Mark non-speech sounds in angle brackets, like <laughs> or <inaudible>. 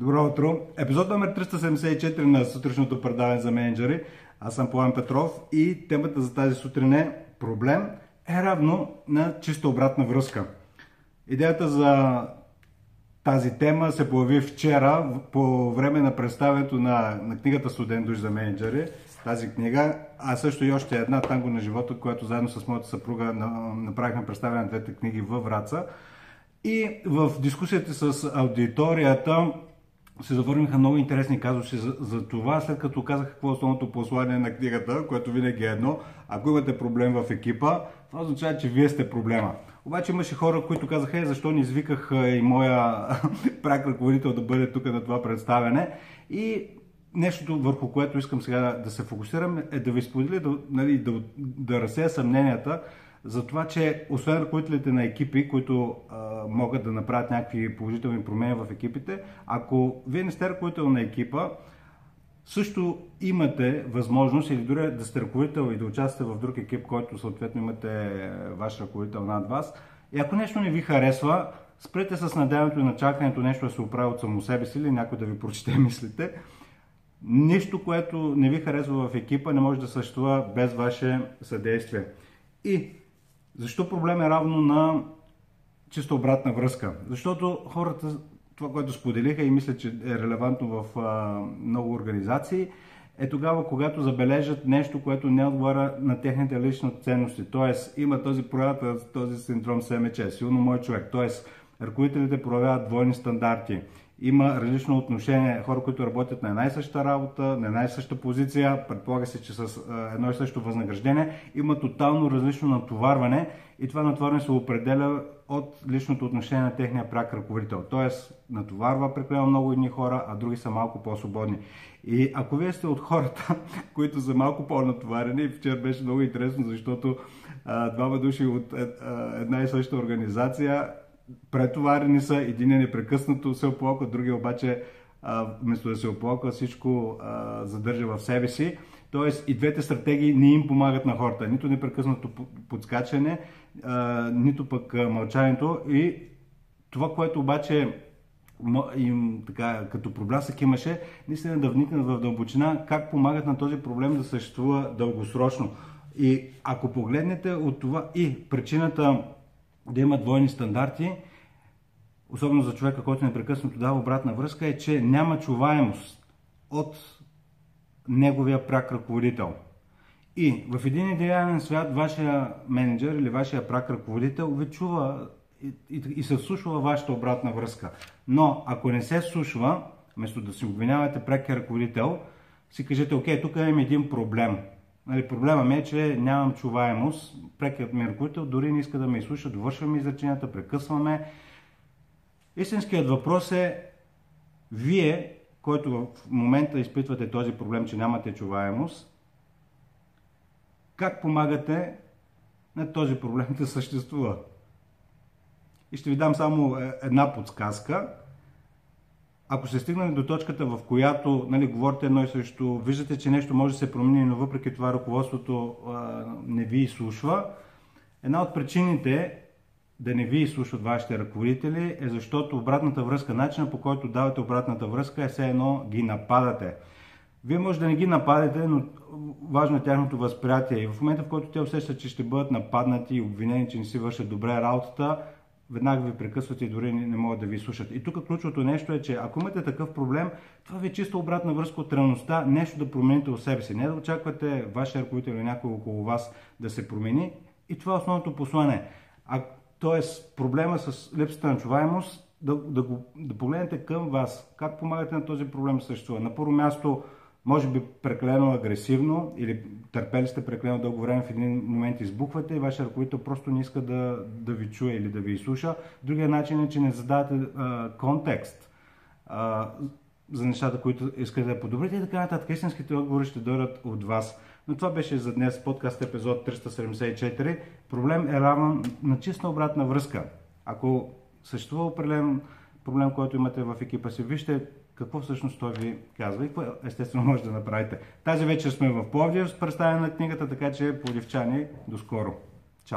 Добро утро! Епизод номер 374 на сутрешното предаване за менеджери. Аз съм Пламен Петров и темата за тази сутрин е проблем е равно на чисто обратна връзка. Идеята за тази тема се появи вчера по време на представянето на, на книгата Студент душ за менеджери. Тази книга, а също и още една Танго на живота, която заедно с моята съпруга направихме представяне на двете книги във Враца. И в дискусията с аудиторията се завърнаха много интересни казуси за, за това, след като казах какво е основното послание на книгата, което винаги е едно. Ако имате проблем в екипа, това означава, че вие сте проблема. Обаче имаше хора, които казаха, е, защо не извиках и моя <laughs> прак ръководител да бъде тук на това представяне. И нещото, върху което искам сега да се фокусирам, е да ви споделя, да, нали, да, да разсея съмненията за това, че освен ръководителите на екипи, които а, могат да направят някакви положителни промени в екипите, ако вие не сте ръководител на екипа, също имате възможност или дори да сте ръководител и да участвате в друг екип, който съответно имате ваш ръководител над вас. И ако нещо не ви харесва, спрете с надяването и на чакането нещо да се оправи от само себе си или някой да ви прочете <laughs> мислите. Нищо, което не ви харесва в екипа, не може да съществува без ваше съдействие. И защо проблем е равно на чисто обратна връзка? Защото хората, това, което споделиха и мисля, че е релевантно в а, много организации, е тогава, когато забележат нещо, което не отговаря на техните лични ценности. Тоест, има този проявата, този синдром СМЧ, силно мой човек. Тоест, ръководителите проявяват двойни стандарти има различно отношение. Хора, които работят на една и съща работа, на една и съща позиция, предполага се, че с едно и също възнаграждение, има тотално различно натоварване и това натоварване се определя от личното отношение на техния прак ръководител. Тоест, натоварва прекалено много едни хора, а други са малко по-свободни. И ако вие сте от хората, <laughs> които са малко по-натоварени, вчера беше много интересно, защото а, двама души от е, една и съща организация претоварени са, един е непрекъснато се оплока, другия обаче вместо да се оплока, всичко задържа в себе си. Тоест и двете стратегии не им помагат на хората. Нито непрекъснато подскачане, нито пък мълчанието. И това, което обаче им така, като проблясък имаше, наистина да вникнат в дълбочина как помагат на този проблем да съществува дългосрочно. И ако погледнете от това и причината да има двойни стандарти, особено за човека, който непрекъснато дава обратна връзка, е, че няма чуваемост от неговия прак ръководител. И в един идеален свят вашия менеджер или вашия прак ръководител ви чува и, и, и се слушва вашата обратна връзка. Но ако не се слушва, вместо да си обвинявате прекия ръководител, си кажете, окей, тук имам един проблем. Нали, проблема ми е, че нямам чуваемост. Прекият ми ръководител дори не иска да ме изслуша, довършваме изреченията, прекъсваме. Истинският въпрос е, вие, който в момента изпитвате този проблем, че нямате чуваемост, как помагате на този проблем <laughs> да съществува? И ще ви дам само е, една подсказка – ако се стигнали до точката, в която нали, говорите едно и също, виждате, че нещо може да се промени, но въпреки това ръководството а, не ви изслушва, една от причините да не ви изслушват вашите ръководители е защото обратната връзка, начина по който давате обратната връзка е все едно ги нападате. Вие може да не ги нападете, но важно е тяхното възприятие. И в момента, в който те усещат, че ще бъдат нападнати и обвинени, че не си вършат добре работата, веднага ви прекъсват и дори не могат да ви слушат. И тук ключовото нещо е, че ако имате такъв проблем, това ви е чисто обратна връзка от реалността, нещо да промените в себе си. Не да очаквате вашия ръководител или някой около вас да се промени. И това е основното послание. А, тоест, проблема с липсата на чуваемост, да, да, го, да погледнете към вас. Как помагате на този проблем съществува? На първо място, може би прекалено агресивно или търпели сте прекалено дълго време, в един момент избухвате и вашия ръководител просто не иска да, да ви чуе или да ви изслуша. Другия начин е, че не задавате а, контекст а, за нещата, които искате да подобрите и така нататък. Истинските отговори ще дойдат от вас. Но това беше за днес подкаст епизод 374. Проблем е равен на чиста обратна връзка. Ако съществува определен проблем, който имате в екипа си, вижте какво всъщност той ви казва и какво естествено може да направите. Тази вечер сме в Пловдив с представяне на книгата, така че плодивчани до скоро!